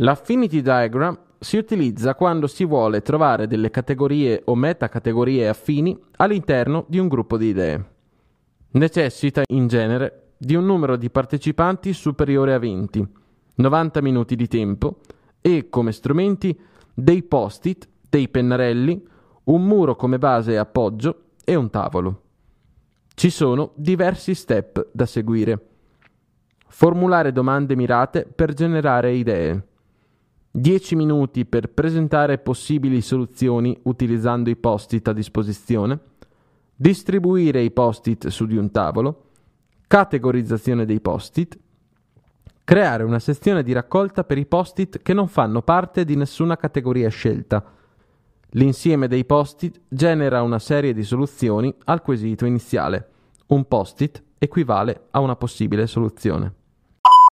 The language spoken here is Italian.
L'affinity diagram si utilizza quando si vuole trovare delle categorie o metacategorie affini all'interno di un gruppo di idee. Necessita in genere di un numero di partecipanti superiore a 20, 90 minuti di tempo e come strumenti dei post-it, dei pennarelli, un muro come base e appoggio e un tavolo. Ci sono diversi step da seguire. Formulare domande mirate per generare idee. 10 minuti per presentare possibili soluzioni utilizzando i post-it a disposizione. Distribuire i post-it su di un tavolo. Categorizzazione dei post-it. Creare una sezione di raccolta per i post-it che non fanno parte di nessuna categoria scelta. L'insieme dei post-it genera una serie di soluzioni al quesito iniziale. Un post-it equivale a una possibile soluzione.